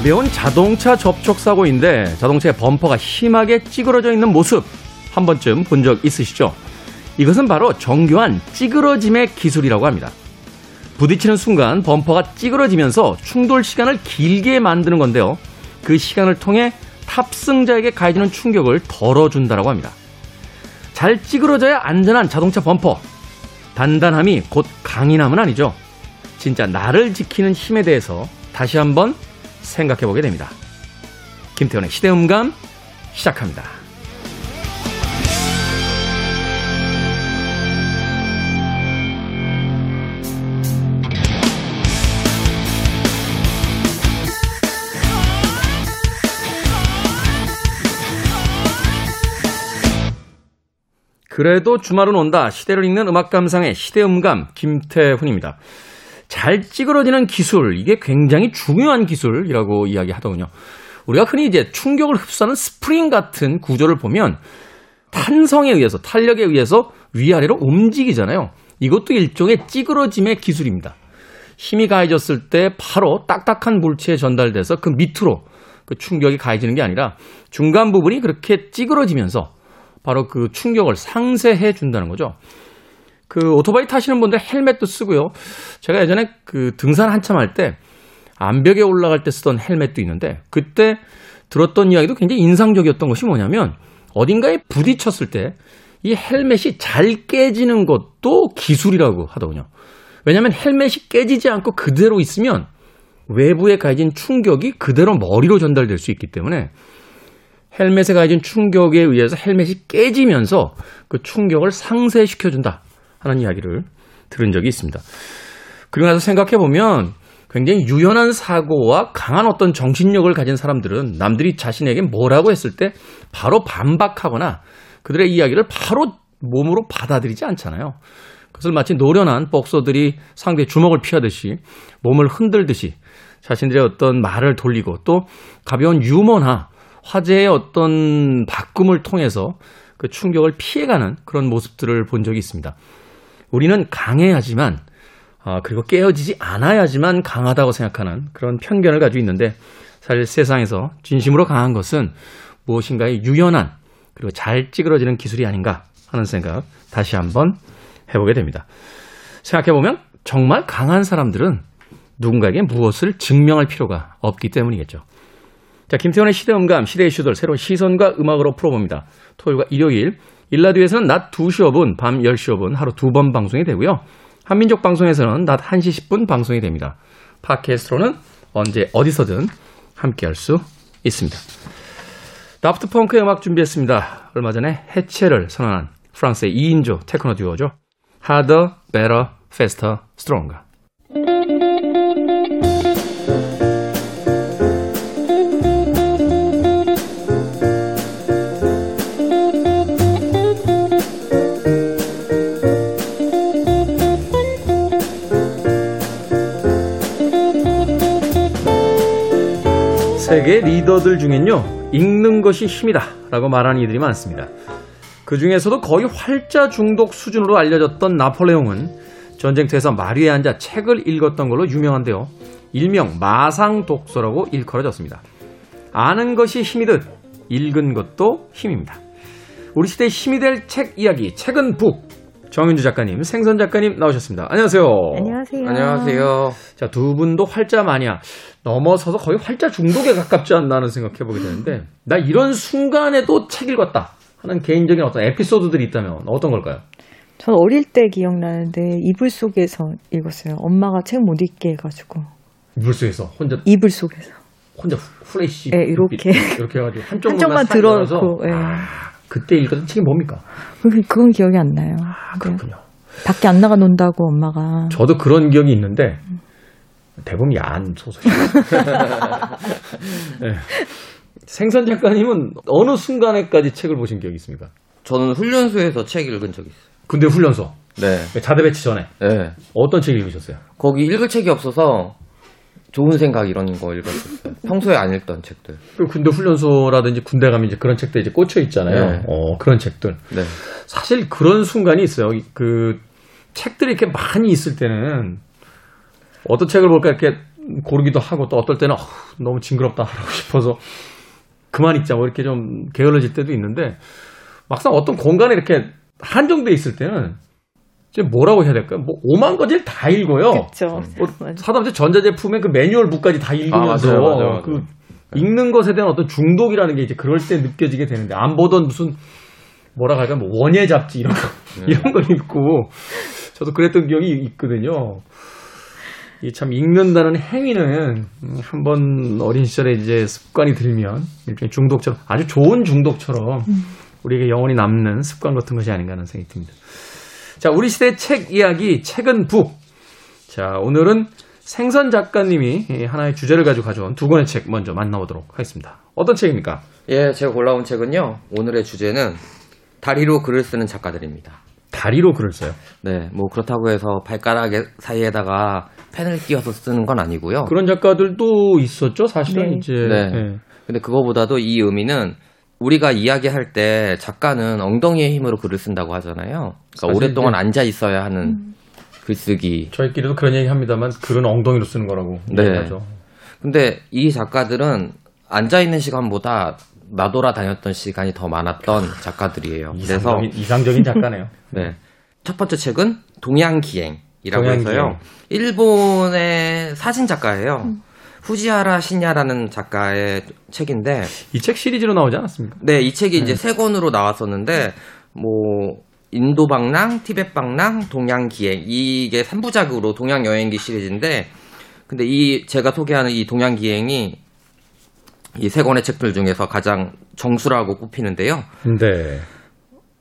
가벼운 자동차 접촉 사고인데 자동차의 범퍼가 심하게 찌그러져 있는 모습 한 번쯤 본 적 있으시죠? 이것은 바로 정교한 찌그러짐의 기술이라고 합니다. 부딪히는 순간 범퍼가 찌그러지면서 충돌 시간을 길게 만드는 건데요. 그 시간을 통해 탑승자에게 가해지는 충격을 덜어준다고 합니다. 잘 찌그러져야 안전한 자동차 범퍼. 단단함이 곧 강인함은 아니죠. 진짜 나를 지키는 힘에 대해서 다시 한번 생각해 보게 됩니다. 김태훈의 시대음감 시작합니다. 그래도 주말은 온다. 시대를 읽는 음악 감상의 시대음감 김태훈입니다. 잘 찌그러지는 기술, 이게 굉장히 중요한 기술이라고 이야기하더군요. 우리가 흔히 이제 충격을 흡수하는 스프링 같은 구조를 보면 탄성에 의해서, 탄력에 의해서 위아래로 움직이잖아요. 이것도 일종의 찌그러짐의 기술입니다. 힘이 가해졌을 때 바로 딱딱한 물체에 전달돼서 그 밑으로 그 충격이 가해지는 게 아니라 중간 부분이 그렇게 찌그러지면서 바로 그 충격을 상쇄해 준다는 거죠. 그 오토바이 타시는 분들 헬멧도 쓰고요. 제가 예전에 그 등산 한참 할 때 암벽에 올라갈 때 쓰던 헬멧도 있는데 그때 들었던 이야기도 굉장히 인상적이었던 것이 뭐냐면 어딘가에 부딪혔을 때 이 헬멧이 잘 깨지는 것도 기술이라고 하더군요. 왜냐하면 헬멧이 깨지지 않고 그대로 있으면 외부에 가해진 충격이 그대로 머리로 전달될 수 있기 때문에 헬멧에 가해진 충격에 의해서 헬멧이 깨지면서 그 충격을 상쇄시켜준다. 하는 이야기를 들은 적이 있습니다. 그리고 나서 생각해 보면 굉장히 유연한 사고와 강한 어떤 정신력을 가진 사람들은 남들이 자신에게 뭐라고 했을 때 바로 반박하거나 그들의 이야기를 바로 몸으로 받아들이지 않잖아요. 그것을 마치 노련한 복서들이 상대의 주먹을 피하듯이 몸을 흔들듯이 자신들의 어떤 말을 돌리고 또 가벼운 유머나 화제의 어떤 바꿈을 통해서 그 충격을 피해가는 그런 모습들을 본 적이 있습니다. 우리는 강해야지만 어, 그리고 깨어지지 않아야지만 강하다고 생각하는 그런 편견을 가지고 있는데 사실 세상에서 진심으로 강한 것은 무엇인가의 유연한 그리고 잘 찌그러지는 기술이 아닌가 하는 생각 다시 한번 해보게 됩니다. 생각해보면 정말 강한 사람들은 누군가에게 무엇을 증명할 필요가 없기 때문이겠죠. 자, 김태훈의 시대음감, 시대 이슈들 새로운 시선과 음악으로 풀어봅니다. 토요일과 일요일 일라디오에서는 낮 2시 5분, 밤 10시 5분 하루 두 번 방송이 되고요. 한민족 방송에서는 낮 1시 10분 방송이 됩니다. 팟캐스트로는 언제 어디서든 함께 할 수 있습니다. 다프트 펑크의 음악 준비했습니다. 얼마 전에 해체를 선언한 프랑스의 2인조 테크노 듀오죠. Harder, Better, Faster, Stronger. 세계 리더들 중엔요, 읽는 것이 힘이다 라고 말하는 이들이 많습니다. 그 중에서도 거의 활자 중독 수준으로 알려졌던 나폴레옹은 전쟁터에서 마리에 앉아 책을 읽었던 걸로 유명한데요. 일명 마상 독서라고 일컬어졌습니다. 아는 것이 힘이듯 읽은 것도 힘입니다. 우리 시대의 힘이 될 책 이야기, 책은 북. 정윤주 작가님, 생선 작가님 나오셨습니다. 안녕하세요. 안녕하세요. 안녕하세요. 자, 두 분도 활자 마니아 넘어서서 거의 활자 중독에 가깝지 않나 하는 생각해 보게 되는데, 나 이런 순간에도 책 읽었다 하는 개인적인 어떤 에피소드들이 있다면 어떤 걸까요? 전 어릴 때 기억나는데 이불 속에서 읽었어요. 엄마가 책 못 읽게 해가지고 이불 속에서 혼자 이불 속에서. 혼자 후레쉬 네, 이렇게. 이렇게 해가지고 한쪽만, 한쪽만 들어놓고. 예. 아, 그때 읽었던 책이 뭡니까? 그건, 기억이 안 나요. 아, 그렇군요. 밖에 안 나가 논다고 엄마가. 저도 그런 기억이 있는데 대부분 야한 소설이에요. 네. 생선 작가님은 어느 순간에까지 책을 보신 기억이 있습니까? 저는 훈련소에서 책 읽은 적이 있어요. 군대 훈련소 네. 자대 배치 전에 네. 어떤 책 읽으셨어요? 거기 읽을 책이 없어서 좋은 생각 이런 거 읽었었어요. 평소에 안 읽던 책들. 그 군대 훈련소라든지 군대 가면 이제 그런 책들 이제 꽂혀 있잖아요. 네. 어, 그런 책들. 네. 사실 그런 순간이 있어요. 그 책들이 이렇게 많이 있을 때는 어떤 책을 볼까 이렇게 고르기도 하고 또 어떨 때는 어, 너무 징그럽다 하고 싶어서 그만 있자 뭐 이렇게 좀 게을러질 때도 있는데 막상 어떤 공간에 이렇게 한정돼 있을 때는 이제 뭐라고 해야 될까요? 뭐 오만 거지를 다 읽어요. 그렇죠. 뭐 사다못해 전자제품의 그 매뉴얼북까지 다 읽으면서 맞아요, 맞아요, 맞아요. 그 읽는 것에 대한 어떤 중독이라는 게 이제 그럴 때 느껴지게 되는데 안 보던 무슨 뭐라 할까 뭐 원예 잡지 이런 거 이런 걸 읽고 저도 그랬던 기억이 있거든요. 이참 읽는다는 행위는 음, 한번 어린 시절에 이제 습관이 들면 일종의 중독처럼 아주 좋은 중독처럼 우리에게 영원히 남는 습관 같은 것이 아닌가 하는 생각이 듭니다. 자, 우리 시대 책 이야기, 책은 북. 자, 오늘은 생선 작가님이 이 하나의 주제를 가지고 가져온 두 권의 책 먼저 만나보도록 하겠습니다. 어떤 책입니까? 예, 제가 골라온 책은요. 오늘의 주제는 다리로 글을 쓰는 작가들입니다. 다리로 글을 써요. 네, 뭐 그렇다고 해서 발가락 사이에다가 펜을 끼워서 쓰는 건 아니고요. 그런 작가들도 있었죠, 사실은 네. 이제. 네. 예. 근데 그거보다도 이 의미는 우리가 이야기할 때 작가는 엉덩이의 힘으로 글을 쓴다고 하잖아요. 그러니까 오랫동안 이제- 앉아 있어야 하는 글쓰기. 저희끼리도 그런 얘기 합니다만 글은 엉덩이로 쓰는 거라고 네. 얘기하죠. 근데 이 작가들은 앉아 있는 시간보다 나돌아 다녔던 시간이 더 많았던 작가들이에요. 그래서 이상적인, 이상적인 작가네요. 네. 첫 번째 책은 동양 기행이라고 동양기행. 해서요. 일본의 사진 작가예요. 후지하라 신야라는 작가의 책인데, 이 책 시리즈로 나오지 않았습니까? 네, 이 책이 이제 세 권으로 나왔었는데, 뭐, 인도 방랑, 티벳 방랑, 동양 기행 이게 3부작으로 동양 여행기 시리즈인데 근데 이 제가 소개하는 이 동양 기행이 이 세 권의 책들 중에서 가장 정수라고 꼽히는데요. 네.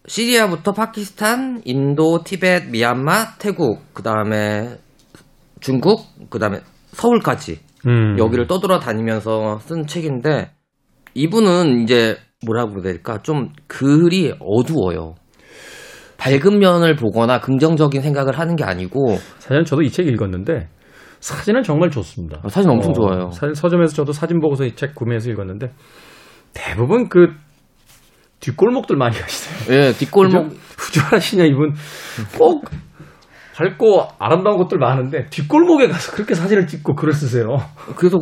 시리아부터 파키스탄, 인도, 티벳, 미얀마, 태국, 그다음에 중국, 그다음에 서울까지 음. 여기를 떠돌아다니면서 쓴 책인데 이분은 이제 뭐라고 해야 될까 좀 글이 어두워요. 밝은 면을 보거나 긍정적인 생각을 하는 게 아니고 사실은 저도 이 책 읽었는데 사진은 정말 좋습니다. 아, 사진 엄청 좋아요. 사실 서점에서 저도 사진 보고서 이 책 구매해서 읽었는데 대부분 그 뒷골목들 많이 가시대요. 예 뒷골목 후주하시냐 이분 꼭 밝고 아름다운 것들 많은데 뒷골목에 가서 그렇게 사진을 찍고 글을 쓰세요. 그래서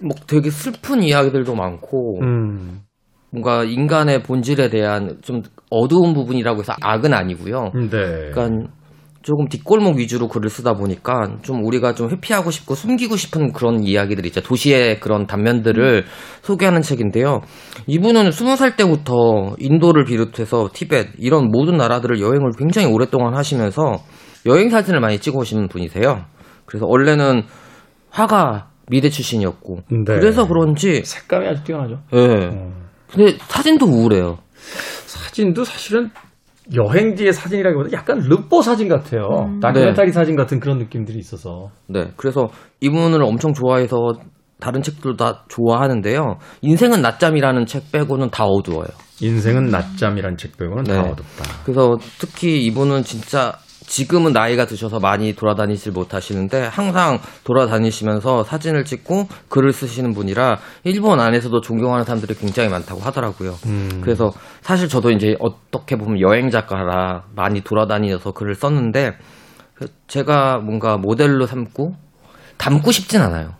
뭐 되게 슬픈 이야기들도 많고 음. 뭔가 인간의 본질에 대한 좀 어두운 부분이라고 해서 악은 아니고요. 네. 그러니까 조금 뒷골목 위주로 글을 쓰다 보니까 좀 우리가 좀 회피하고 싶고 숨기고 싶은 그런 이야기들이 있죠. 도시의 그런 단면들을 소개하는 책인데요. 이분은 스무 살 때부터 인도를 비롯해서 티벳 이런 모든 나라들을 여행을 굉장히 오랫동안 하시면서 여행 사진을 많이 찍어 오시는 분이세요. 그래서 원래는 화가 미대 출신이었고 네. 그래서 그런지 색감이 아주 뛰어나죠. 예. 음. 근데 사진도 우울해요. 사진도 사실은 여행지의 사진이라기보다 약간 르뽀 사진 같아요. 음. 다큐멘터리 사진 같은 그런 느낌들이 있어서. 네. 그래서 이분을 엄청 좋아해서 다른 책들도 다 좋아하는데요. 인생은 낮잠이라는 책 빼고는 다 어두워요. 인생은 낮잠이란 책 빼고는 다 네. 어둡다. 그래서 특히 이분은 진짜 지금은 나이가 드셔서 많이 돌아다니질 못하시는데 항상 돌아다니시면서 사진을 찍고 글을 쓰시는 분이라 일본 안에서도 존경하는 사람들이 굉장히 많다고 하더라고요. 음. 그래서 사실 저도 이제 어떻게 보면 여행 작가라 많이 돌아다니면서 글을 썼는데 그 제가 뭔가 모델로 삼고 담고 싶진 않아요.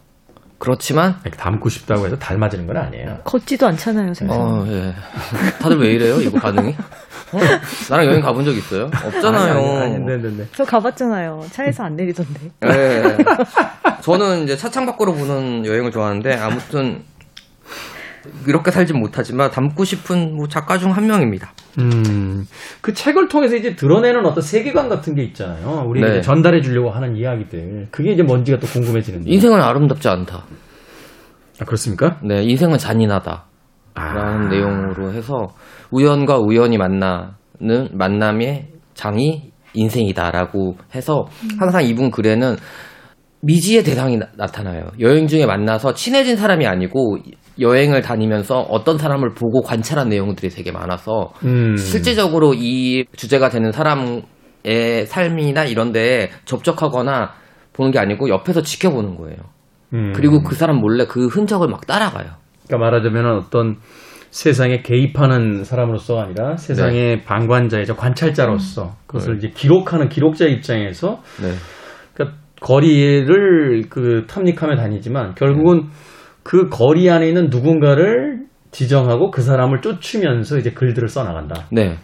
그렇지만 담고 싶다고 해서 닮아지는 건 아니에요. 걷지도 않잖아요, 세상. 어, 예. 다들 왜 이래요? 이거 반응이? 어? 나랑 여행 가본 적 있어요? 없잖아요. 아니, 아니, 아니, 네, 네, 네. 저 가봤잖아요. 차에서 안 내리던데. 예. 저는 이제 차창 밖으로 보는 여행을 좋아하는데 아무튼 이렇게 살진 못하지만 담고 싶은 뭐 작가 중 한 명입니다. 음, 그 책을 통해서 이제 드러내는 어떤 세계관 같은 게 있잖아요. 우리 네. 이제 전달해 주려고 하는 이야기들. 그게 이제 뭔지가 또 궁금해지는데. 인생은 아름답지 않다. 아, 그렇습니까? 네, 인생은 잔인하다. 아. 라는 내용으로 해서 우연과 우연이 만나는 만남의 장이 인생이다라고 해서 항상 이분 글에는 미지의 대상이 나, 타나요 여행 중에 만나서 친해진 사람이 아니고 여행을 다니면서 어떤 사람을 보고 관찰한 내용들이 되게 많아서 음. 실제적으로 이 주제가 되는 사람의 삶이나 이런 데에 접촉하거나 보는 게 아니고 옆에서 지켜보는 거예요. 음. 그리고 그 사람 몰래 그 흔적을 막 따라가요. 그러니까 말하자면 어떤 세상에 개입하는 사람으로서가 아니라 세상의 방관자이자 관찰자로서 그것을 이제 기록하는 기록자 입장에서 네. 그러니까 거리를 그 탐닉하며 다니지만 결국은 그 거리 안에 있는 누군가를 지정하고 그 사람을 쫓으면서 이제 글들을 써나간다. 네.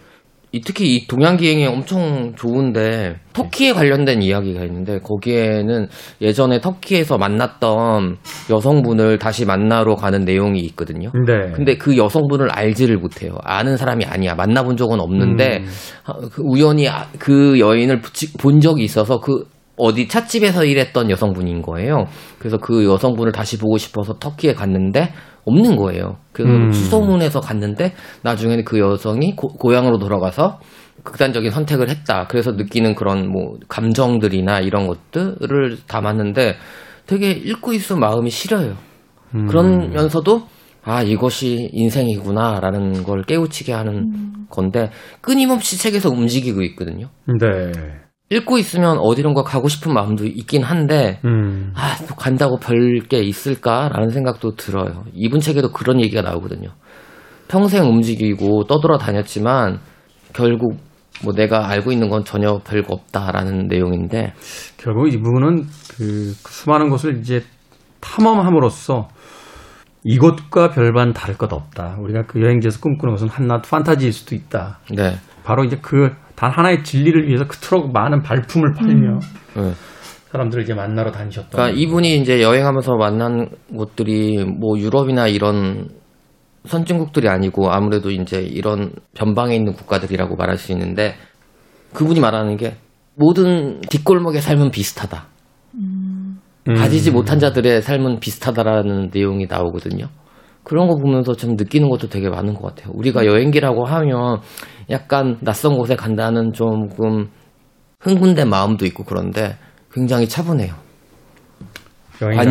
이 특히 이 동양기행이 엄청 좋은데 터키에 관련된 이야기가 있는데 거기에는 예전에 터키에서 만났던 여성분을 다시 만나러 가는 내용이 있거든요. 네. 근데 그 여성분을 알지를 못해요. 아는 사람이 아니야. 만나본 적은 없는데 음. 아, 그 우연히 아- 그 여인을 본 적이 있어서 그 어디 찻집에서 일했던 여성분인 거예요. 그래서 그 여성분을 다시 보고 싶어서 터키에 갔는데 없는 거예요. 그래서 음. 수소문해서 갔는데 나중에는 그 여성이 고, 고향으로 돌아가서 극단적인 선택을 했다. 그래서 느끼는 그런 뭐 감정들이나 이런 것들을 담았는데 되게 읽고 있으면 마음이 시려요. 음. 그러면서도 아 이것이 인생이구나라는 걸 깨우치게 하는 건데 끊임없이 책에서 움직이고 있거든요. 네. 읽고 있으면 어디론가 가고 싶은 마음도 있긴 한데 음. 아 또 간다고 별 게 있을까라는 생각도 들어요. 이분 책에도 그런 얘기가 나오거든요. 평생 움직이고 떠돌아 다녔지만 결국 뭐 내가 알고 있는 건 전혀 별거 없다라는 내용인데 결국 이분은 그 수많은 곳을 이제 탐험함으로써 이곳과 별반 다를 것 없다. 우리가 그 여행지에서 꿈꾸는 것은 한낱 판타지일 수도 있다. 네. 바로 이제 그 단 하나의 진리를 위해서 그토록 많은 발품을 팔며 네. 사람들을 이제 만나러 다니셨던. 그러니까 이분이 이제 여행하면서 만난 곳들이 뭐 유럽이나 이런 선진국들이 아니고 아무래도 이제 이런 변방에 있는 국가들이라고 말할 수 있는데 그분이 말하는 게 모든 뒷골목의 삶은 비슷하다. 음. 가지지 못한 자들의 삶은 비슷하다라는 내용이 나오거든요. 그런 거 보면서 좀 느끼는 것도 되게 많은 것 같아요. 우리가 여행기라고 하면 약간 낯선 곳에 간다는 조금 흥분된 마음도 있고 그런데 굉장히 차분해요.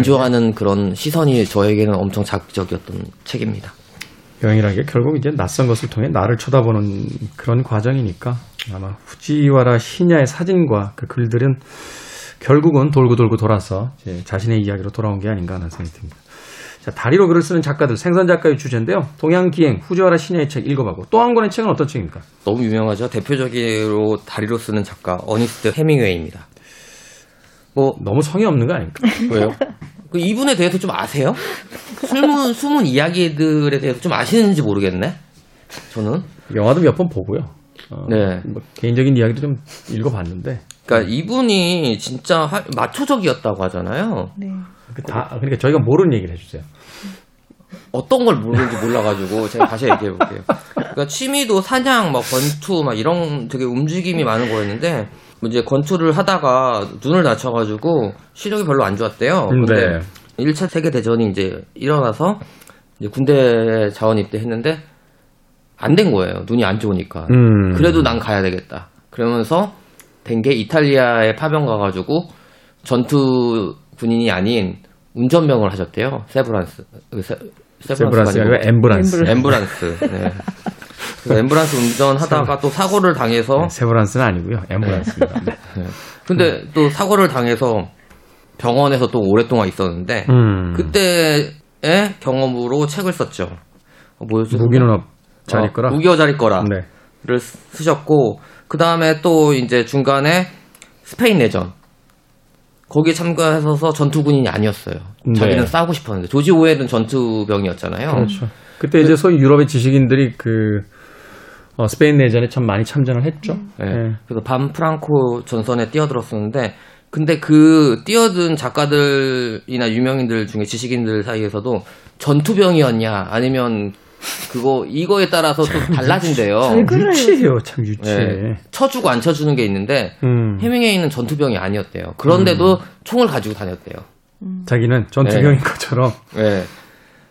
좋아하는 그런 시선이 저에게는 엄청 자극적이었던 책입니다. 여행이라는 게 결국 이제 낯선 것을 통해 나를 쳐다보는 그런 과정이니까 아마 후지와라 시냐의 사진과 그 글들은 결국은 돌고 돌고 돌아서 자신의 이야기로 돌아온 게 아닌가 하는 생각이 듭니다. 자, 다리로 글을 쓰는 작가들, 생선 작가의 주제인데요. 동양기행, 후지와라 시냐의 책 읽어봤고 또 한 권의 책은 어떤 책입니까? 너무 유명하죠. 대표적으로 다리로 쓰는 작가 어니스트 해밍웨이입니다. 뭐 너무 성의 없는 거 아닙니까? 왜요? 그 이분에 대해서 좀 아세요? 숨은 숨은 이야기들에 대해서 좀 아시는지 모르겠네. 저는 영화도 몇 번 보고요. 어, 네. 뭐 개인적인 이야기도 좀 읽어봤는데 그러니까 이분이 진짜 하- 마초적이었다고 하잖아요. 네. 그 다, 그러니까 저희가 모르는 얘기를 해주세요. 어떤 걸 모르는지 몰라가지고 제가 다시 얘기해 볼게요. 그러니까 취미도 사냥, 막 권투, 막 이런 되게 움직임이 많은 거였는데 뭐 이제 권투를 하다가 눈을 다쳐가지고 시력이 별로 안 좋았대요. 근데 네. 1차 세계 대전이 이제 일어나서 이제 군대 자원 입대했는데 안 된 거예요. 눈이 안 좋으니까. 음. 그래도 난 가야 되겠다. 그러면서 된 게 이탈리아에 파병 가가지고 전투 군인이 아닌 운전병을 하셨대요. 세브란스. 그 세, 세브란스가 아니라 엠브란스. 엠브란스. 네. 그래서 엠브란스 운전하다가 또 사고를 당해서 네, 세브란스는 아니고요. 엠브란스입니다. 네. 근데 또 사고를 당해서 병원에서 또 오랫동안 있었는데 음. 그때의 경험으로 책을 썼죠. 어, 뭐였죠? 무기는 없, 잘 어, 있거라. 무기여 잘 있거라. 네. 를 쓰셨고 그 다음에 또 이제 중간에 스페인 내전 거기에 참가해서 전투군인이 아니었어요. 네. 자기는 싸우고 싶었는데 조지 오웰은 전투병이었잖아요. 그렇죠. 그때 이제 소위 유럽의 지식인들이 그 어, 스페인 내전에 참 많이 참전을 했죠. 네. 네. 그래서 밤 프랑코 전선에 뛰어들었었는데 근데 그 뛰어든 작가들이나 유명인들 중에 지식인들 사이에서도 전투병이었냐 아니면 그거 이거에 따라서 또 달라진대요. 유치해요, 참 유치해. 네. 쳐주고 안 쳐주는 게 있는데 음. 해밍웨이는 전투병이 아니었대요. 그런데도 총을 가지고 다녔대요. 자기는 전투병인 것처럼 네.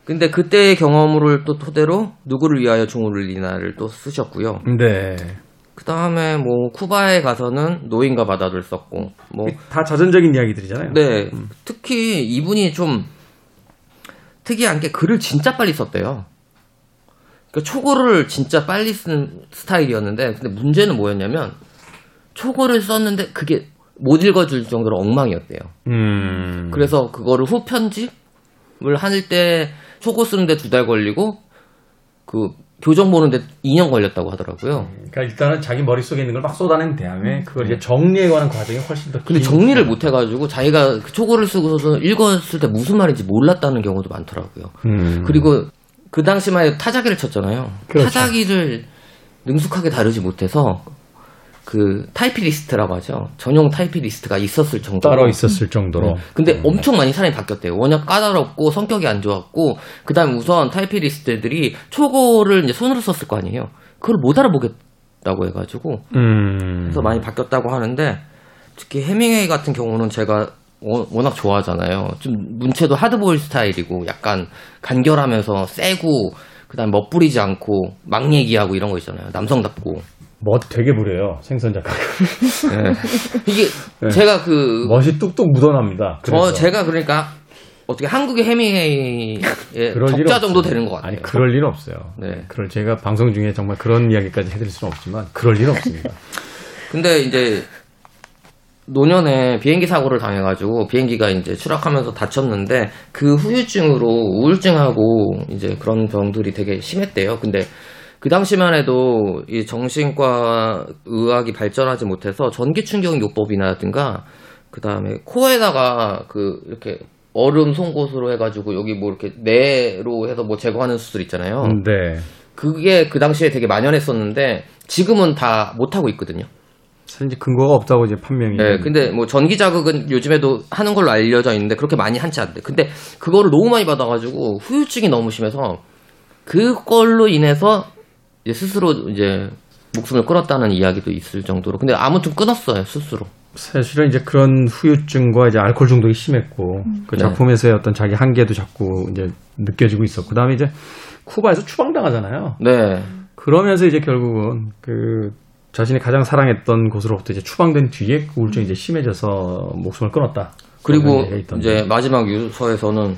근데 그때의 경험을 또 토대로 누구를 위하여 종을 울리나를 또 쓰셨고요. 네. 그 다음에 뭐 쿠바에 가서는 노인과 바다를 썼고 뭐 다 자전적인 이야기들이잖아요. 네. 특히 이분이 좀 특이한 게 글을 진짜 빨리 썼대요. 그러니까 초고를 진짜 빨리 쓰는 스타일이었는데 근데 문제는 뭐였냐면 초고를 썼는데 그게 못 읽어줄 정도로 엉망이었대요. 음. 그래서 그거를 후 편집을 할때 초고 쓰는데 두 달 걸리고 그 교정 보는데 2년 걸렸다고 하더라고요. 그러니까 일단은 자기 머릿속에 있는 걸 막 쏟아낸 다음에 그걸 이제 정리해 가는 과정이 훨씬 더 근데 긴- 정리를 못 해가지고 자기가 그 초고를 쓰고서 읽었을 때 무슨 말인지 몰랐다는 경우도 많더라고요. 음. 그리고 그 당시만 해도 타자기를 쳤잖아요. 그렇죠. 타자기를 능숙하게 다루지 못해서 그 타이피리스트라고 하죠. 전용 타이피리스트가 있었을 정도로. 따로 있었을 정도로 네. 근데 엄청 많이 사람이 바뀌었대요. 워낙 까다롭고 성격이 안 좋았고 그다음 에 우선 타이피리스트들이 초고를 이제 손으로 썼을 거 아니에요. 그걸 못 알아보겠다고 해가지고 음. 그래서 많이 바뀌었다고 하는데 특히 해밍웨이 같은 경우는 제가 워- 워낙 좋아하잖아요. 좀 문체도 하드보일 스타일이고 약간 간결하면서 세고 그다음 멋부리지 않고 막 얘기하고 이런 거 있잖아요. 남성답고 멋 되게 부려요 생선 작가가 네. 이게 네. 제가 그 멋이 뚝뚝 묻어납니다. 저 그래서. 제가 그러니까 어떻게 한국의 해밍웨이의 적자 정도. 되는 것 같아요. 아니 그럴 일은 없어요. 네. 그럴 제가 방송 중에 정말 그런 이야기까지 해드릴 수는 없지만 그럴 일은 없습니다. 근데 이제 노년에 비행기 사고를 당해가지고 비행기가 이제 추락하면서 다쳤는데 그 후유증으로 우울증하고 이제 그런 병들이 되게 심했대요. 근데 그 당시만 해도 이 정신과 의학이 발전하지 못해서 전기 충격 요법이라든가 그 다음에 코에다가 그 이렇게 얼음 송곳으로 해가지고 여기 뭐 이렇게 내로 해서 뭐 제거하는 수술 있잖아요. 네. 그게 그 당시에 되게 만연했었는데 지금은 다 못하고 있거든요. 사실 이제 근거가 없다고 이제 판명이. 네, 근데 뭐 전기 자극은 요즘에도 하는 걸로 알려져 있는데 그렇게 많이 한지 않대. 근데 그거를 너무 많이 받아가지고 후유증이 너무 심해서 그걸로 인해서 이제 스스로 이제 목숨을 끊었다는 이야기도 있을 정도로. 근데 아무튼 끊었어요 스스로. 사실은 이제 그런 후유증과 이제 알코올 중독이 심했고 그 네. 작품에서의 어떤 자기 한계도 자꾸 이제 느껴지고 있었고 그다음에 이제 쿠바에서 추방당하잖아요. 네, 그러면서 이제 결국은 그 자신이 가장 사랑했던 곳으로부터 이제 추방된 뒤에 그 우울증이 이제 심해져서 목숨을 끊었다. 그리고. 이제 마지막 유서에서는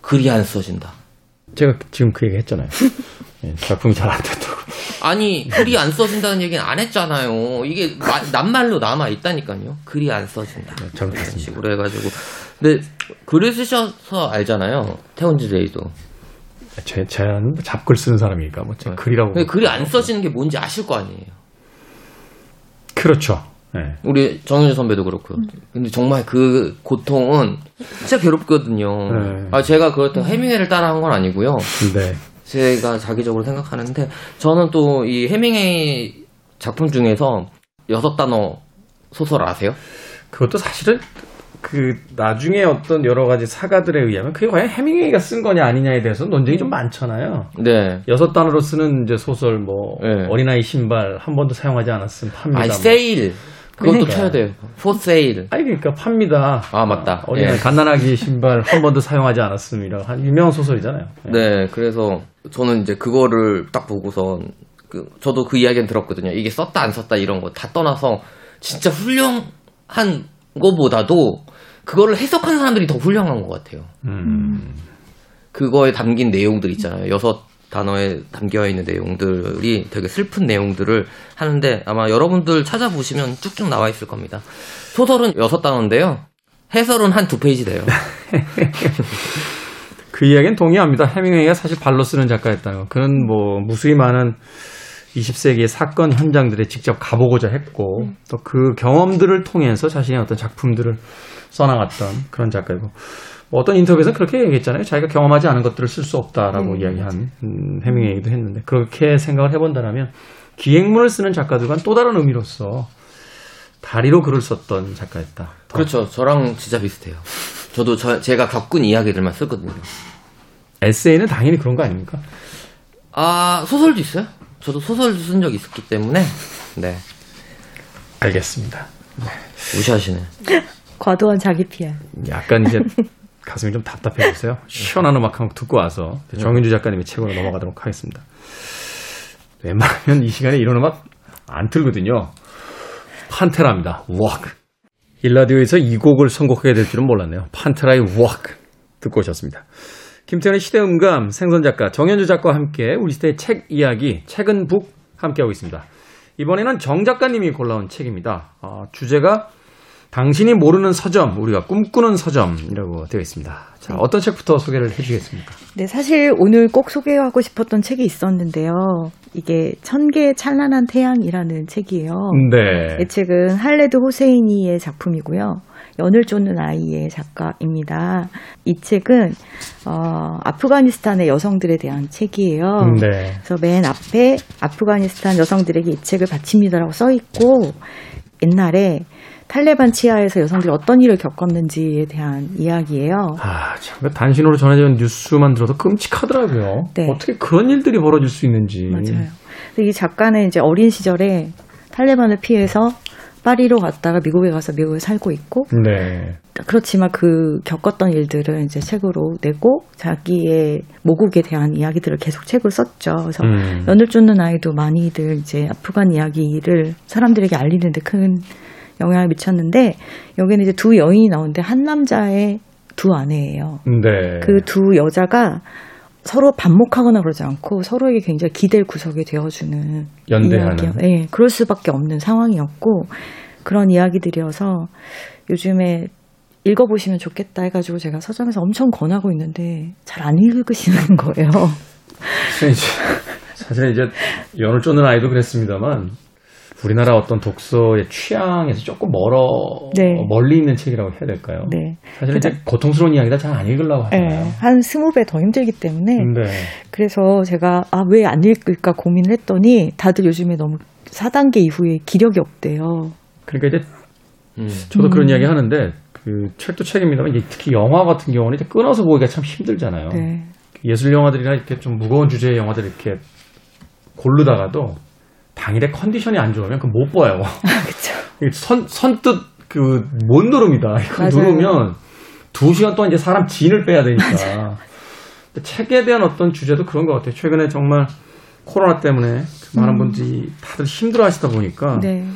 글이 안 써진다. 제가 지금 그 얘기 했잖아요. 예, 작품이 잘 안 됐다고. 아니 글이 안 써진다는 얘기는 안 했잖아요. 이게 마- 낱말로 남아 있다니까요. 글이 안 써진다. 네, 잘못했습니다. 식으로 해가지고 근데 글을 쓰셔서 알잖아요. 태원지 데이도. 제, 제는 잡글 쓰는 사람이니까 뭐 제 글이라고. 근데 글이 안 써지는 게 뭔지 아실 거 아니에요. 그렇죠. 예. 우리 정윤주 선배도 그렇고요. 근데 정말 그 고통은 진짜 괴롭거든요. 네. 아 제가 그렇다고 해밍웨이를 따라한 건 아니고요. 네. 제가 자기적으로 생각하는데 저는 또 이 해밍웨이 작품 중에서 여섯 단어 소설 아세요? 그것도 사실은 그 나중에 어떤 여러 가지 사가들에 의하면 그게 과연 해밍웨이가 쓴 거냐 아니냐에 대해서 논쟁이 좀 많잖아요. 네. 여섯 단어로 쓰는 이제 소설 뭐 네. 어린아이 신발 한 번도 사용하지 않았음 팝니다. 아니 뭐. 세일 그것도 그러니까. 쳐야 돼요. 포 세일. 아니 그러니까 팝니다. 아 맞다. 어린아이 예. 갓난아기 신발 한 번도 사용하지 않았음이라 한 유명한 소설이잖아요. 네, 그래서 저는 이제 그거를 딱 보고선 그 저도 그 이야기는 들었거든요. 이게 썼다 안 썼다 이런 거 다 떠나서 진짜 훌륭한 거보다도 그거를 해석한 사람들이 더 훌륭한 것 같아요. 음. 그거에 담긴 내용들 있잖아요. 여섯 단어에 담겨 있는 내용들이 되게 슬픈 내용들을 하는데 아마 여러분들 찾아보시면 쭉쭉 나와 있을 겁니다. 소설은 여섯 단어인데요. 해설은 한 두 페이지 돼요. 그 이야기는 동의합니다. 해밍웨이가 사실 발로 쓰는 작가였다는 거. 그는 뭐 무수히 많은 20세기의 사건 현장들에 직접 가보고자 했고 또그 경험들을 통해서 자신의 어떤 작품들을 써나갔던 그런 작가이고 뭐 어떤 인터뷰에서 그렇게 얘기했잖아요. 자기가 경험하지 않은 것들을 쓸 수 없다라고 이야기한 음, 해밍웨이도 했는데 그렇게 생각을 해본다면 기획문을 쓰는 작가들과는 또 다른 의미로서 다리로 글을 썼던 작가였다. 그렇죠. 저랑 진짜 비슷해요. 저도 저- 제가 겪은 이야기들만 쓰거든요. 에세이는 당연히 그런 거 아닙니까? 아, 소설도 있어요? 저도 소설 쓴 적이 있었기 때문에, 네. 알겠습니다. 무시하시네. 과도한 자기 PR. 약간 이제 가슴이 좀 답답해졌어요. 시원한 음악 한 곡 듣고 와서 정윤주 작가님의 책으로 넘어가도록 하겠습니다. 웬만하면 이 시간에 이런 음악 안 틀거든요. 판테라입니다. Walk. 일라디오에서 이 곡을 선곡하게 될 줄은 몰랐네요. 판테라의 Walk 듣고 오셨습니다. 김태현의 시대음감 생선 작가 정현주 작가와 함께 우리 시대의 책 이야기 책은 북 함께하고 있습니다. 이번에는 정 작가님이 골라온 책입니다. 어, 주제가 당신이 모르는 서점, 우리가 꿈꾸는 서점이라고 되어 있습니다. 자, 어떤 책부터 소개를 해주시겠습니까? 네, 사실 오늘 꼭 소개하고 싶었던 책이 있었는데요. 이게 천 개의 찬란한 태양이라는 책이에요. 네. 이 책은 할레드 호세이니의 작품이고요. 연을 쫓는 아이의 작가입니다. 이 책은 어, 아프가니스탄의 여성들에 대한 책이에요. 네. 그래서 맨 앞에 아프가니스탄 여성들에게 이 책을 바칩니다라고 써 있고 옛날에 탈레반 치하에서 여성들이 어떤 일을 겪었는지에 대한 이야기예요. 아, 참, 단신으로 전해지는 뉴스만 들어도 끔찍하더라고요. 네. 어떻게 그런 일들이 벌어질 수 있는지. 맞아요. 이 작가는 이제 어린 시절에 탈레반을 피해서 파리로 갔다가 미국에 가서 미국에 살고 있고 네. 그렇지만 그 겪었던 일들을 이제 책으로 내고 자기의 모국에 대한 이야기들을 계속 책으로 썼죠. 그래서 음. 연을 쫓는 아이도 많이들 이제 아프간 이야기를 사람들에게 알리는데 큰 영향을 미쳤는데 여기는 이제 두 여인이 나오는데 한 남자의 두 아내예요. 네. 그 두 여자가 서로 반목하거나 그러지 않고 서로에게 굉장히 기댈 구석이 되어주는 연대하는. 이야기요. 예, 그럴 수밖에 없는 상황이었고 그런 이야기들이어서 요즘에 읽어보시면 좋겠다 해가지고 제가 서점에서 엄청 권하고 있는데 잘 안 읽으시는 거예요. 사실은 이제 연을 쫓는 아이도 그랬습니다만 우리나라 어떤 독서의 취향에서 조금 멀어 네. 멀리 있는 책이라고 해야 될까요? 네, 사실은 이제 고통스러운 이야기다 잘 안 읽으려고 예, 하잖아요. 한 스무 배 더 힘들기 때문에 네. 그래서 제가 아 왜 안 읽을까 고민을 했더니 다들 요즘에 너무 4단계 이후에 기력이 없대요. 그러니까 이제 음. 저도 음. 그런 이야기 하는데 그 책도 책입니다만 특히 영화 같은 경우는 이제 끊어서 보기가 참 힘들잖아요. 네. 예술 영화들이나 이렇게 좀 무거운 주제의 영화들 이렇게 고르다가도 당일에 컨디션이 안 좋으면 그못 봐요. 그렇죠. 선 선뜻 그 못 누릅니다. 이거 맞아요. 누르면 두 시간 동안 이제 사람 진을 빼야 되니까. 책에 대한 어떤 주제도 그런 것 같아요. 최근에 정말 코로나 때문에 그 많은 분들이 다들 힘들어 하시다 보니까 음. 네.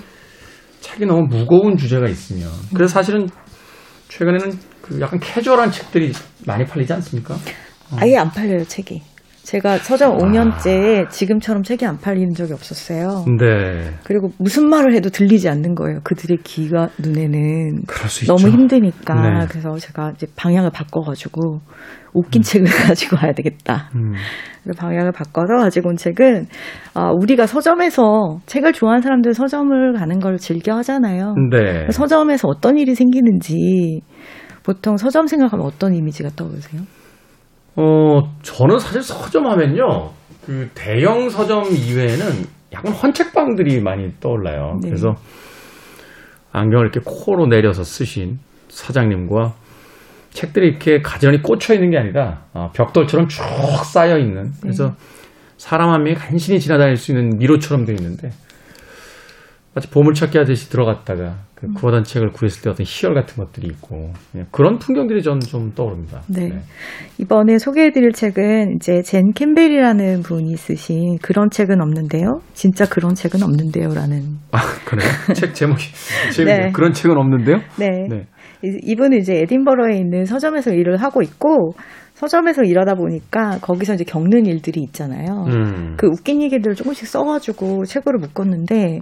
책이 너무 무거운 주제가 있으면 그래서 사실은 최근에는 그 약간 캐주얼한 책들이 많이 팔리지 않습니까? 아예 안 팔려요, 책이. 제가 서점 5년째 지금처럼 책이 안 팔리는 적이 없었어요. 네, 그리고 무슨 말을 해도 들리지 않는 거예요. 그들의 귀가 눈에는 그럴 수 너무. 힘드니까. 네. 그래서 제가 이제 방향을 바꿔가지고 웃긴 책을 가지고 와야 되겠다. 음, 그래서 방향을 바꿔서 가지고 온 책은 아, 우리가 서점에서 책을 좋아하는 사람들 서점을 가는 걸 즐겨 하잖아요. 네. 서점에서 어떤 일이 생기는지 보통 서점 생각하면 어떤 이미지가 떠오르세요? 어, 저는 사실 서점 하면요. 그 대형 서점 이외에는 약간 헌책방들이 많이 떠올라요. 네. 그래서 안경을 이렇게 코로 내려서 쓰신 사장님과 책들이 이렇게 가지런히 꽂혀 있는 게 아니라 어, 벽돌처럼 쭉 쌓여 있는 그래서 사람 한 명이 간신히 지나다닐 수 있는 미로처럼 되어 있는데 마치 보물찾기 하듯이 들어갔다가 그 구하던 책을 구했을 때 어떤 희열 같은 것들이 있고 그냥 그런 풍경들이 전좀 떠오릅니다. 네. 이번에 소개해드릴 책은 이제 젠 캠벨이라는 분이 쓰신 그런 책은 없는데요. 진짜 그런 책은 없는데요라는. 아, 그래요? 책 제목이. 네. 그런 책은 없는데요? 네. 네. 이- 이분은 이제 에딘버러에 있는 서점에서 일을 하고 있고 서점에서 일하다 보니까 거기서 이제 겪는 일들이 있잖아요. 음. 그 웃긴 얘기들을 조금씩 써가지고 책으로 묶었는데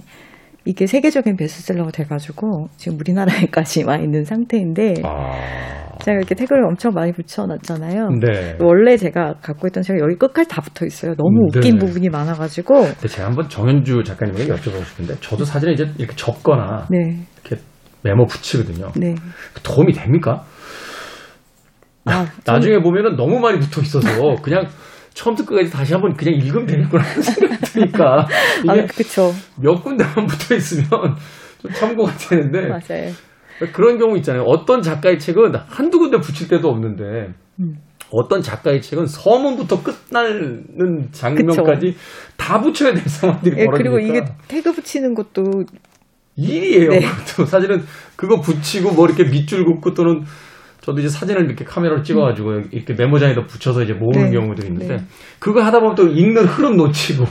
이게 세계적인 베스트셀러가 돼가지고 지금 우리나라에까지 와 있는 상태인데 아. 제가 이렇게 태그를 엄청 많이 붙여놨잖아요. 네. 원래 제가 갖고 있던 책이 여기 끝까지 다 붙어 있어요. 너무 네. 웃긴 부분이 많아가지고. 근데 제가 한번 정현주 작가님에게 여쭤보고 싶은데 저도 사진을 이제 이렇게 접거나 네, 이렇게 메모 붙이거든요. 네. 도움이 됩니까? 아, 좀- 나중에 보면은 너무 많이 붙어 있어서 그냥 처음부터 끝까지 다시 한번 그냥 읽으면 되겠구나 하는 생각이 드니까 아, 이게 그쵸. 몇 군데만 붙어 있으면 좀 참고가 되는데 맞아요. 그런 경우 있잖아요. 어떤 작가의 책은 한두 군데 붙일 때도 없는데 음. 어떤 작가의 책은 서문부터 끝나는 장면까지 다 붙여야 될 상황들이 예, 벌어지니까 그리고 이게 태그 붙이는 것도 일이에요. 네. 사실은 그거 붙이고 뭐 이렇게 밑줄 긋고 또는 저도 이제 사진을 이렇게 카메라로 찍어가지고 이렇게 메모장에다 붙여서 이제 모으는 네. 경우도 있는데 네. 그거 하다 보면 또 읽는 흐름 놓치고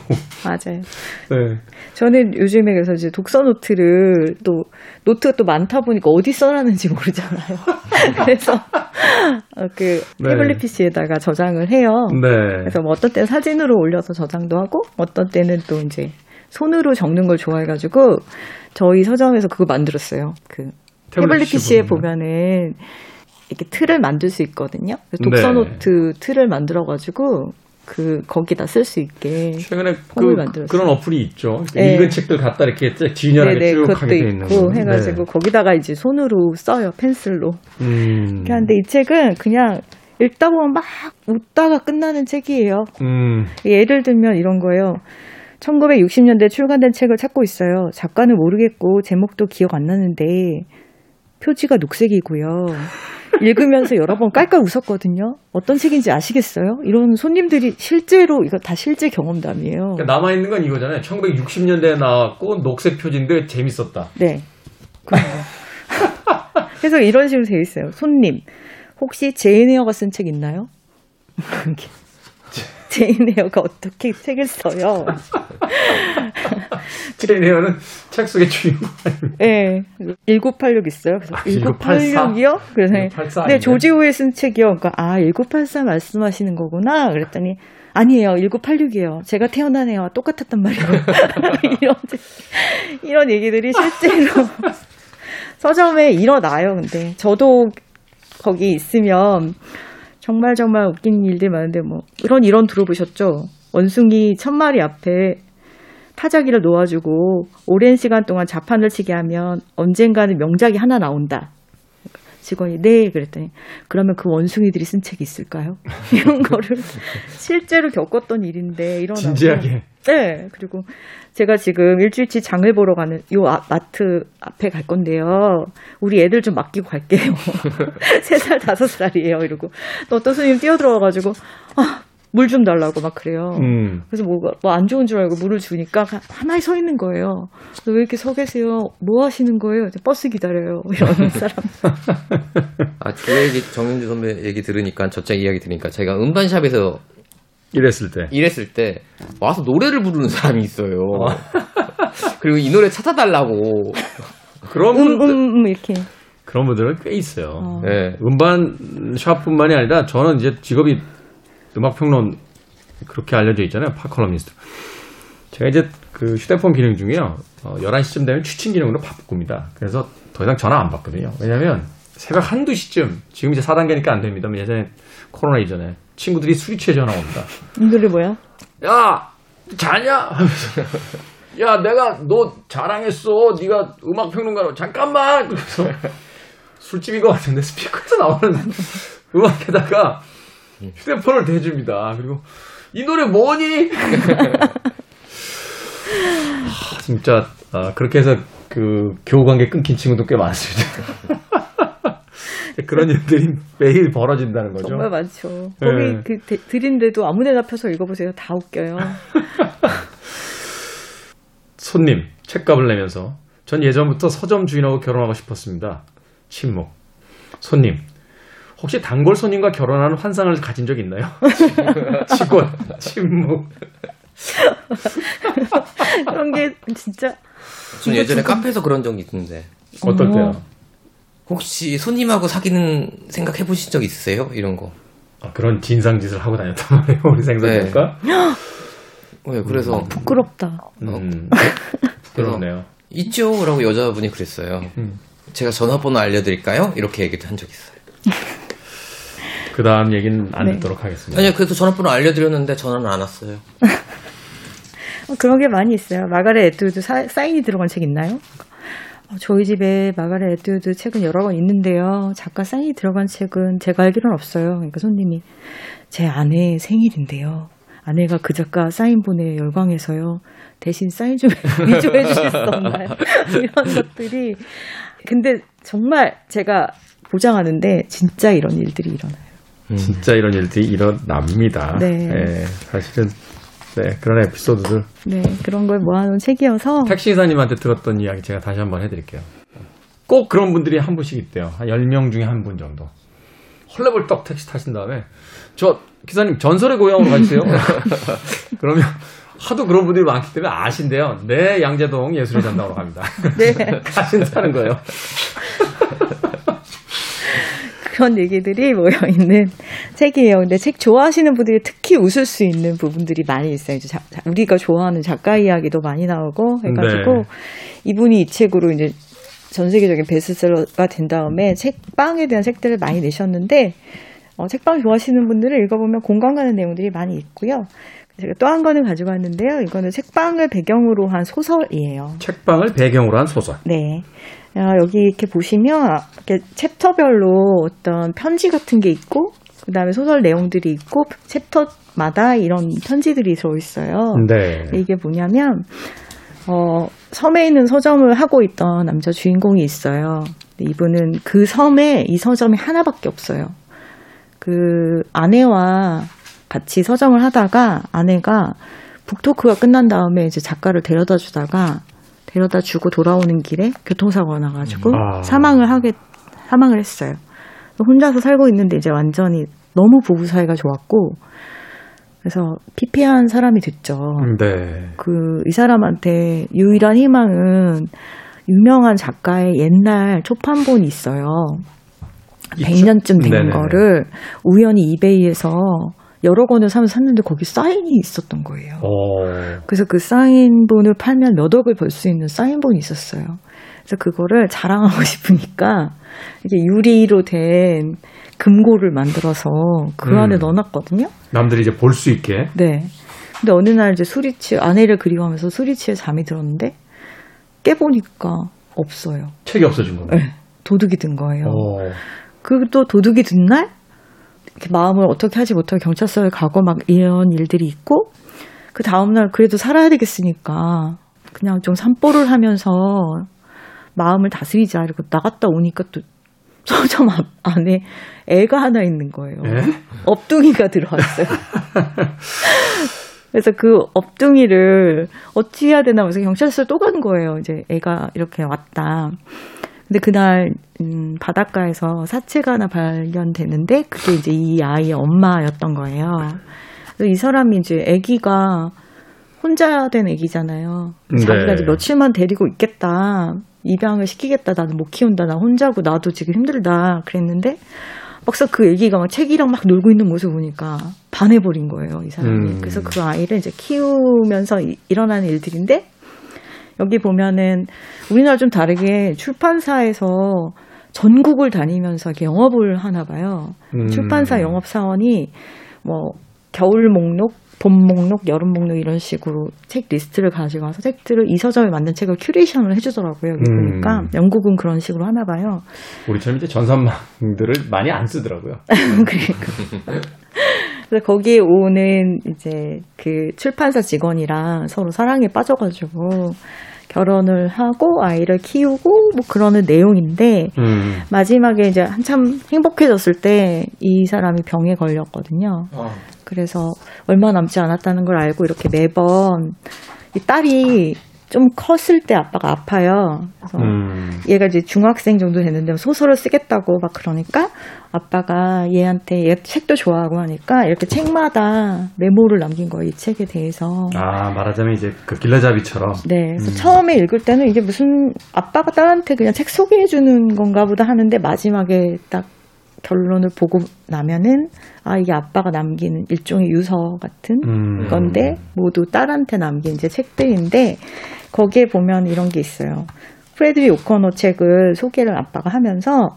맞아요. 네. 저는 요즘에 그래서 이제 독서 노트를 또 노트가 또 많다 보니까 어디 써놨는지 모르잖아요. 그래서 어, 그 네. 태블릿 PC에다가 저장을 해요. 네. 그래서 뭐 어떤 때는 사진으로 올려서 저장도 하고 어떤 때는 또 이제 손으로 적는 걸 좋아해가지고 저희 서점에서 그거 만들었어요. 그 태블릿 PC PC에 보면. 보면은 이렇게 틀을 만들 수 있거든요. 그래서 독서 네. 노트 틀을 만들어 가지고 그 거기다 쓸 수 있게. 최근에 그. 그런 어플이 있죠. 네. 읽은 책들 갖다 이렇게 쭉 진열하게 네네 쭉 그것도 하게 돼 있는 거. 해가지고 거기다가 이제 손으로 써요 펜슬로. 네. 음. 하는데 이 책은 그냥 읽다 보면 막 웃다가 끝나는 책이에요. 음. 예를 들면 이런 거예요. 1960년대 출간된 책을 찾고 있어요. 작가는 모르겠고 제목도 기억 안 나는데 표지가 녹색이고요. 읽으면서 여러 번 깔깔 웃었거든요. 어떤 책인지 아시겠어요? 이런 손님들이 실제로 이거 다 실제 경험담이에요. 그러니까 남아 있는 건 이거잖아요. 1960년대에 나왔고 녹색 표지인데 재밌었다. 네. 그래서 이런 식으로 돼 있어요. 손님, 혹시 제인 에어가 쓴 책 있나요? 제인 에어가 어떻게 책을 써요? 트레이너는 책 속의 주인공. 네. 1986 있어요. 그래서 아, 1984? 1986이요? 그래서 1984 네? 조지 후에 쓴 책이요. 그러니까 아, 1984 말씀하시는 거구나. 그랬더니 아니에요. 1986이에요. 제가 태어난 해와 똑같았단 말이에요. 이런 이런 얘기들이 실제로 서점에 일어나요. 근데 저도 거기 있으면 정말 정말 웃긴 일들 많은데 뭐 이런 이런 들어보셨죠? 원숭이 천 마리 앞에 타자기를 놓아주고 오랜 시간 동안 자판을 치게 하면 언젠가는 명작이 하나 나온다. 직원이 네 그랬더니 그러면 그 원숭이들이 쓴 책이 있을까요? 이런 거를 실제로 겪었던 일인데 일어나고 진지하게. 네 그리고 제가 지금 일주일치 장을 보러 가는 요 아- 마트 앞에 갈 건데요. 우리 애들 좀 맡기고 갈게요. 세 살 다섯 살이에요. 이러고 또 어떤 손님 뛰어들어와가지고 아 물 좀 달라고 막 그래요. 음. 그래서 뭐가 뭐 안 좋은 줄 알고 물을 주니까 가- 가만히 서 있는 거예요. 그래서 왜 이렇게 서 계세요? 뭐 하시는 거예요? 버스 기다려요. 이러는 사람. 아, 그 얘기, 정윤주 선배 얘기 들으니까, 저책 이야기 들으니까, 제가 음반샵에서 이랬을 때. 일했을 때, 와서 노래를 부르는 사람이 있어요. 그리고 이 노래 찾아달라고. 그런 음, 분들, 음, 음, 이렇게. 그런 분들은 꽤 있어요. 어. 네. 음반 샵뿐만이 아니라 저는 이제 직업이 음악 평론 그렇게 알려져 있잖아요. 팝컬럼니스트. 제가 이제 그 휴대폰 기능 중에요. 어, 11시쯤 되면 추천 기능으로 바꿉니다. 그래서 더 이상 전화 안 받거든요. 왜냐면 새벽 한두 시쯤, 지금 이제 4단계니까 안 됩니다. 예전에 코로나 이전에 친구들이 술이 취해 전화 옵니다. 이 노래 뭐야? 야 자냐 하면서 야 내가 너 자랑했어 네가 음악 평론가로 잠깐만 그래서 술집인 것 같은데 스피커에서 나오는 음악에다가 휴대폰을 대줍니다 그리고 이 노래 뭐니 하, 진짜 아, 그렇게 해서 그 교우 관계 끊긴 친구도 꽤 많습니다 그런 일들이 매일 벌어진다는 거죠 정말 많죠. 네. 거기 그 대- 드린데도 아무데나 펴서 읽어보세요. 다 웃겨요. 손님, 책값을 내면서 전 예전부터 서점 주인하고 결혼하고 싶었습니다. 침묵. 손님, 혹시 단골 손님과 결혼하는 환상을 가진 적 있나요? 직원, 침묵. 그런 게 진짜 전 예전에 카페에서 그런 적이 있는데. 어떨 때요? 혹시 손님하고 사귀는 생각 해보신 적 있으세요? 이런 거. 아, 그런 진상짓을 하고 다녔단 말이에요, 우리 생각해니까. 네, 그래서, 부끄럽다. 음, 그렇네요. 있죠? 라고 여자분이 그랬어요. 음. 제가 전화번호 알려드릴까요? 이렇게 얘기도 한 적 있어요. 그 다음 얘기는 안 네. 듣도록 하겠습니다. 아니요, 그래서 전화번호 알려드렸는데 전화는 안 왔어요. 어, 그런 게 많이 있어요. 마가렛 애트우드 사, 사인이 들어간 책 있나요? 어, 저희 집에 마가렛 애트우드 책은 여러 권 있는데요. 작가 사인이 들어간 책은 제가 알기로는 없어요. 그러니까 손님이 제 아내 생일인데요. 아내가 그 작가 사인 보내 열광해서요. 대신 사인 좀 위조해 주실 수 없나요? 이런 것들이. 근데 정말 제가 보장하는데 진짜 이런 일들이 일어나요. 진짜 이런 일들이 일어납니다. 네. 예, 사실은, 네, 그런 에피소드들. 네, 그런 걸 모아놓은 책이어서 택시기사님한테 들었던 이야기 제가 다시 한번 해드릴게요. 꼭 그런 분들이 한 분씩 있대요. 한 10명 중에 한 분 정도. 헐레벌떡 택시 타신 다음에, 저, 기사님 전설의 고향으로 가주세요. 그러면 하도 그런 분들이 많기 때문에 아신대요. 네, 양재동 예술의 전당으로 갑니다. 네. 가신다는 거예요. 그런 얘기들이 모여 있는 책이에요. 근데 책 좋아하시는 분들이 특히 웃을 수 있는 부분들이 많이 있어요. 이제 자- 자- 우리가 좋아하는 작가 이야기도 많이 나오고 해가지고 네. 이분이 이 책으로 이제 전 세계적인 베스트셀러가 된 다음에 책방에 대한 책들을 많이 내셨는데 어, 책방 좋아하시는 분들은 읽어보면 공감 가는 내용들이 많이 있고요. 제가 또 한 권을 가지고 왔는데요. 이거는 책방을 배경으로 한 소설이에요. 책방을 배경으로 한 소설. 네. 어, 여기 이렇게 보시면 이렇게 챕터별로 어떤 편지 같은 게 있고 그다음에 소설 내용들이 있고 챕터마다 이런 편지들이 들어 있어요. 네. 이게 뭐냐면 어, 섬에 있는 서점을 하고 있던 남자 주인공이 있어요. 이분은 그 섬에 이 서점이 하나밖에 없어요. 그 아내와 같이 서점을 하다가 아내가 북토크가 끝난 다음에 이제 작가를 데려다 주다가 데려다 주고 돌아오는 길에 교통사고가 나가지고 아. 사망을 하게 사망을 했어요. 혼자서 살고 있는데 이제 완전히 너무 부부 사이가 좋았고 그래서 피폐한 사람이 됐죠. 네. 그 이 사람한테 유일한 희망은 유명한 작가의 옛날 초판본이 있어요. 100년쯤 된. 거를 우연히 이베이에서 여러 권을 사면서 샀는데 거기 사인이 있었던 거예요. 어. 그래서 그 사인본을 팔면 몇 억을 벌 수 있는 사인본이 있었어요. 그래서 그거를 자랑하고 싶으니까 이게 유리로 된 금고를 만들어서 그 음. 안에 넣어놨거든요. 남들이 이제 볼 수 있게. 네. 근데 어느 날 이제 취해, 아내를 그리워하면서 취해 잠이 들었는데 깨보니까 없어요. 책이 없어진 거예요. 네. 도둑이 든 거예요. 어. 그또 도둑이 든 날, 마음을 어떻게 하지 못하고 경찰서에 가고 막 이런 일들이 있고, 그 다음날 그래도 살아야 되겠으니까, 그냥 좀 산보를 하면서 마음을 다스리자. 이러고 나갔다 오니까 또 서점 앞 안에 애가 하나 있는 거예요. 예? 업둥이가 들어왔어요. 그래서 그 업둥이를 어찌 해야 되나 그래서 경찰서 또 간 거예요. 이제 애가 이렇게 왔다. 근데 그날 음, 바닷가에서 사체가 하나 발견되는데 그게 이제 이 아이의 엄마였던 거예요. 그래서 이 사람이 이제 아기가 혼자 된 아기잖아요. 네. 자기가 이제 며칠만 데리고 있겠다. 입양을 시키겠다. 나는 못 키운다. 나 혼자고 나도 지금 힘들다. 그랬는데 막상 그 애기가 막 책이랑 막 놀고 있는 모습을 보니까 반해버린 거예요, 이 사람이. 음. 그래서 그 아이를 이제 키우면서 이- 일어나는 일들인데 여기 보면은 우리나라 좀 다르게 출판사에서 전국을 다니면서 이렇게 영업을 하나 봐요. 음. 출판사 영업 사원이 뭐 겨울 목록, 봄 목록, 여름 목록 이런 식으로 책 리스트를 가지고 와서 책들을 이 서점에 맞는 책을 큐레이션을 해주더라고요. 음. 보니까 영국은 그런 식으로 하나 봐요. 우리처럼 이제 전산망들을 많이 안 쓰더라고요. 그러니까. 그래서 거기에 오는 이제 그 출판사 직원이랑 서로 사랑에 빠져가지고 결혼을 하고 아이를 키우고 뭐 그러는 내용인데 음. 마지막에 이제 한참 행복해졌을 때 이 사람이 병에 걸렸거든요. 그래서 얼마 남지 않았다는 걸 알고 이렇게 매번 이 딸이 좀 컸을 때 아빠가 아파요. 그래서 음. 얘가 이제 중학생 정도 됐는데 소설을 쓰겠다고 막 그러니까 아빠가 얘한테 얘 책도 좋아하고 하니까 이렇게 책마다 메모를 남긴 거예요. 이 책에 대해서. 아, 말하자면 이제 그 길라잡이처럼. 네. 그래서 음. 처음에 읽을 때는 이게 무슨 아빠가 딸한테 그냥 책 소개해 주는 건가 보다 하는데 마지막에 딱 결론을 보고 나면은 아 이게 아빠가 남기는 일종의 유서 같은 음. 건데 모두 딸한테 남긴 이제 책들인데 거기에 보면 이런 게 있어요. 프레드리 오커너 책을 소개를 아빠가 하면서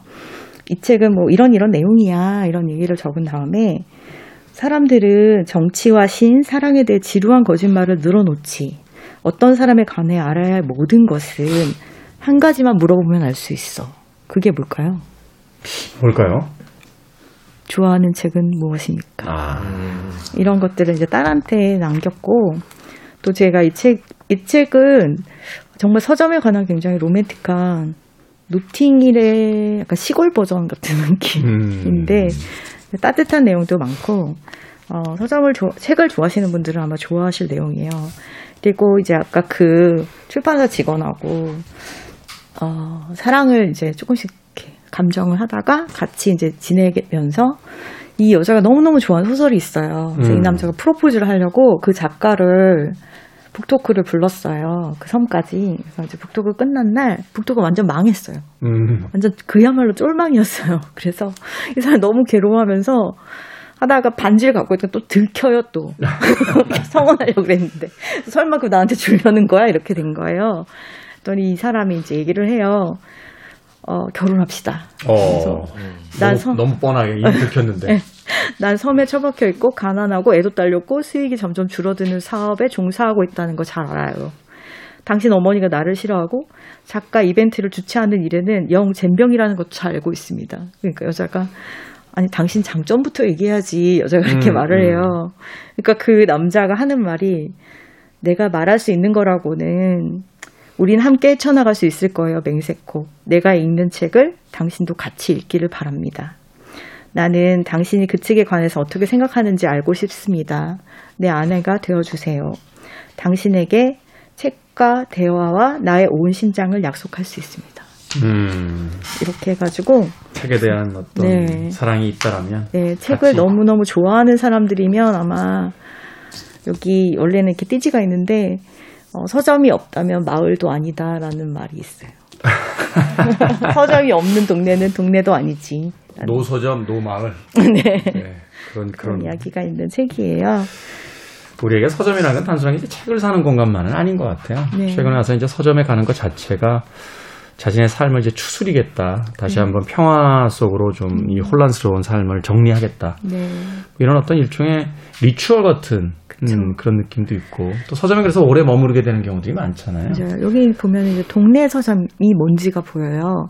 이 책은 뭐 이런 이런 내용이야 이런 얘기를 적은 다음에 사람들은 정치와 신, 사랑에 대해 지루한 거짓말을 늘어놓지 어떤 사람에 관해 알아야 할 모든 것은 한 가지만 물어보면 알 수 있어. 그게 뭘까요? 뭘까요? 좋아하는 책은 무엇입니까? 아. 이런 것들을 이제 딸한테 남겼고 또 제가 이 책, 이 책은 정말 서점에 관한 굉장히 로맨틱한 노팅힐의 약간 시골 버전 같은 음. 느낌인데 따뜻한 내용도 많고 어, 서점을 좋아- 책을 좋아하시는 분들은 아마 좋아하실 내용이에요. 그리고 이제 아까 그 출판사 직원하고 어, 사랑을 이제 조금씩 감정을 하다가 같이 이제 지내면서 이 여자가 너무너무 좋아하는 소설이 있어요. 그래서 이 음. 남자가 프로포즈를 하려고 그 작가를 북토크를 불렀어요. 그 섬까지. 그래서 이제 북토크 끝난 날 북토크가 완전 망했어요. 음. 완전 그야말로 쫄망이었어요. 그래서 이 사람 너무 괴로워하면서 하다가 반지를 갖고 있다가 또 들켜요 또 성원하려고 그랬는데 설마 그 나한테 주려는 거야 이렇게 된 거예요. 그랬더니 이 사람이 이제 얘기를 해요. 어, 결혼합시다. 어, 난 너무, 서- 너무 뻔하게 들켰는데. 네. 난 섬에 처박혀 있고 가난하고 애도 딸렸고 수익이 점점 줄어드는 사업에 종사하고 있다는 거 잘 알아요. 당신 어머니가 나를 싫어하고 작가 이벤트를 주최하는 일에는 영 젬병이라는 것도 잘 알고 있습니다. 그러니까 여자가 아니 당신 장점부터 얘기해야지 여자가 이렇게 음, 말을 해요. 그러니까 그 남자가 하는 말이 내가 말할 수 있는 거라고는 우린 함께 헤쳐나갈 수 있을 거예요, 맹세코. 내가 읽는 책을 당신도 같이 읽기를 바랍니다. 나는 당신이 그 책에 관해서 어떻게 생각하는지 알고 싶습니다. 내 아내가 되어주세요. 당신에게 책과 대화와 나의 온 심장을 약속할 수 있습니다. 음, 이렇게 해가지고 책에 대한 어떤 네. 사랑이 있다라면. 네, 책을 같이. 너무 너무 좋아하는 사람들이면 아마 여기 원래는 이렇게 띠지가 있는데 어, 서점이 없다면 마을도 아니다라는 말이 있어요. 서점이 없는 동네는 동네도 아니지. 노서점, 노마을. 네. 네, 그런, 그런 그런. 이야기가 있는 책이에요. 우리에게 서점이라는 건 단순하게 이제 책을 사는 공간만은 아닌 것 같아요. 네. 최근에 와서 이제 서점에 가는 것 자체가 자신의 삶을 이제 추스리겠다. 다시 음. 한번 평화 속으로 좀 이 혼란스러운 삶을 정리하겠다. 네. 이런 어떤 일종의 리추얼 같은 음, 그런 느낌도 있고 또 서점에 그래서 오래 머무르게 되는 경우들이 많잖아요. 맞아요. 여기 보면 이제 동네 서점이 뭔지가 보여요.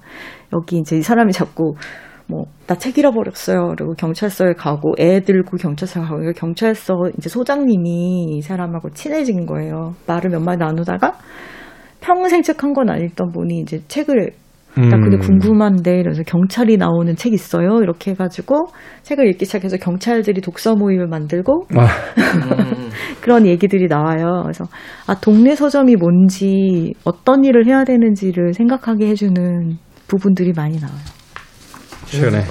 여기 이제 이 사람이 자꾸 뭐 나 책 잃어버렸어요. 그리고 경찰서에 가고 애 들고 경찰서에 가고 경찰서 이제 소장님이 이 사람하고 친해진 거예요. 말을 몇 마디 나누다가 평생 책 한 권 안 읽던 분이 이제 책을 나 근데 음. 궁금한데 그래서 경찰이 나오는 책 있어요. 이렇게 해가지고 책을 읽기 시작해서 경찰들이 독서 모임을 만들고 아, 음, 그런 얘기들이 나와요. 그래서 아 동네 서점이 뭔지 어떤 일을 해야 되는지를 생각하게 해주는 부분들이 많이 나와요. 최근에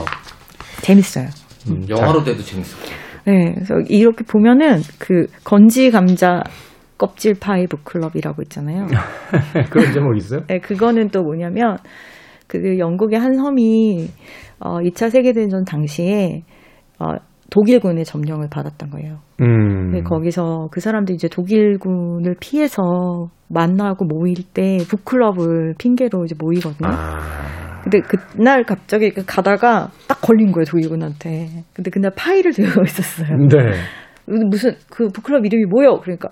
재밌어요. 음, 영화로 돼도 같아요. 네, 그래서 이렇게 보면은 그 건지 감자 껍질 파이 북클럽이라고 있잖아요. 자, 그런 제목 있어요? 네, 그거는 또 뭐냐면 그 영국의 한 섬이 어 2차 세계대전 당시에 어 독일군의 점령을 받았던 거예요. 음. 근데 거기서 그 사람들이 이제 독일군을 피해서 만나고 모일 때 북클럽을 핑계로 이제 모이거든요. 아, 근데 그날 갑자기 그 가다가 딱 걸린 거예요 독일군한테. 근데 그날 파이를 들고 있었어요. 네. 무슨 그 북클럽 이름이 뭐요? 그러니까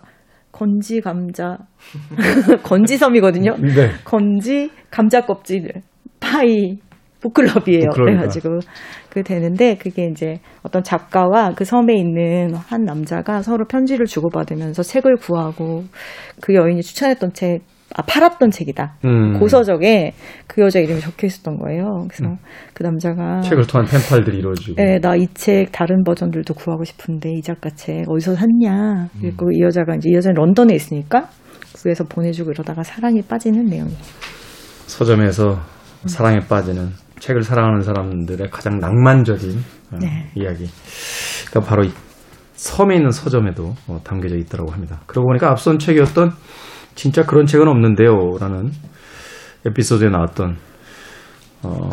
건지 감자 건지섬이거든요. 네. 건지 감자 껍질 파이 북클럽이에요. 북클럽이다. 그래가지고 그 되는데 그게 이제 어떤 작가와 그 섬에 있는 한 남자가 서로 편지를 주고받으면서 책을 구하고 그 여인이 추천했던 책, 아 팔았던 책이다. 음. 고서적에 그 여자 이름이 적혀 있었던 거예요. 그래서 그 남자가 책을 통한 펜팔들이 이루어지고. 네, 나 이 책 다른 버전들도 구하고 싶은데 이 작가 책 어디서 샀냐? 그리고 이 여자가 이제 이 여자는 런던에 있으니까 구해서 보내주고 이러다가 사랑에 빠지는 내용이에요. 서점에서 사랑에 빠지는 책을 사랑하는 사람들의 가장 낭만적인 어, 네. 이야기. 그러니까 바로 이 섬에 있는 서점에도 어, 담겨져 있더라고 합니다. 그러고 보니까 앞선 책이었던 진짜 그런 책은 없는데요 라는 에피소드에 나왔던 어,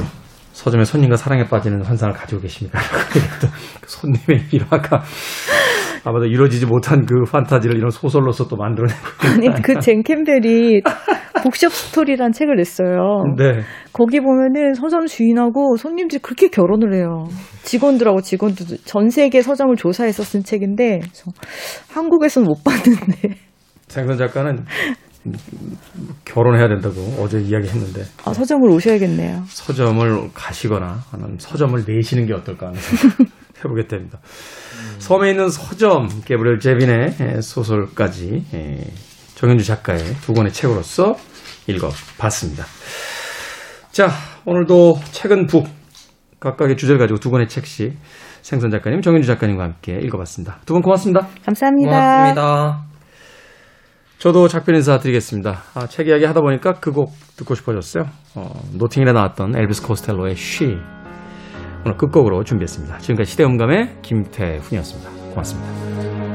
서점의 손님과 사랑에 빠지는 환상을 가지고 계십니까? 얘기했던 그 손님의 일화가 아마도 이루어지지 못한 그 판타지를 이런 소설로서 또 만들어내고 아니 그 젠 캠벨이 북숍 스토리란 책을 냈어요. 네. 거기 보면은 서점 주인하고 손님들이 그렇게 결혼을 해요. 직원들하고 직원들 전 세계 서점을 조사해서 쓴 책인데 한국에서는 못 봤는데 생선 작가는 결혼해야 된다고 어제 이야기했는데 아, 서점을 오셔야겠네요. 서점을 가시거나 아니면 서점을 내시는 게 어떨까 하는 생각 해보겠답니다. 섬에 있는 서점 게브리엘 제빈의 소설까지 예, 정현주 작가의 두 권의 책으로서 읽어봤습니다. 자 오늘도 책은 북 각각의 주제를 가지고 두 권의 책씩 생선 작가님, 정현주 작가님과 함께 읽어봤습니다. 두 분 고맙습니다. 감사합니다. 고맙습니다. 저도 작별 인사 드리겠습니다. 아, 책 이야기 하다 보니까 그 곡 듣고 싶어졌어요. 어, 노팅힐에 나왔던 엘비스 코스텔로의 She. 오늘 끝곡으로 준비했습니다. 지금까지 시대음감의 김태훈이었습니다. 고맙습니다.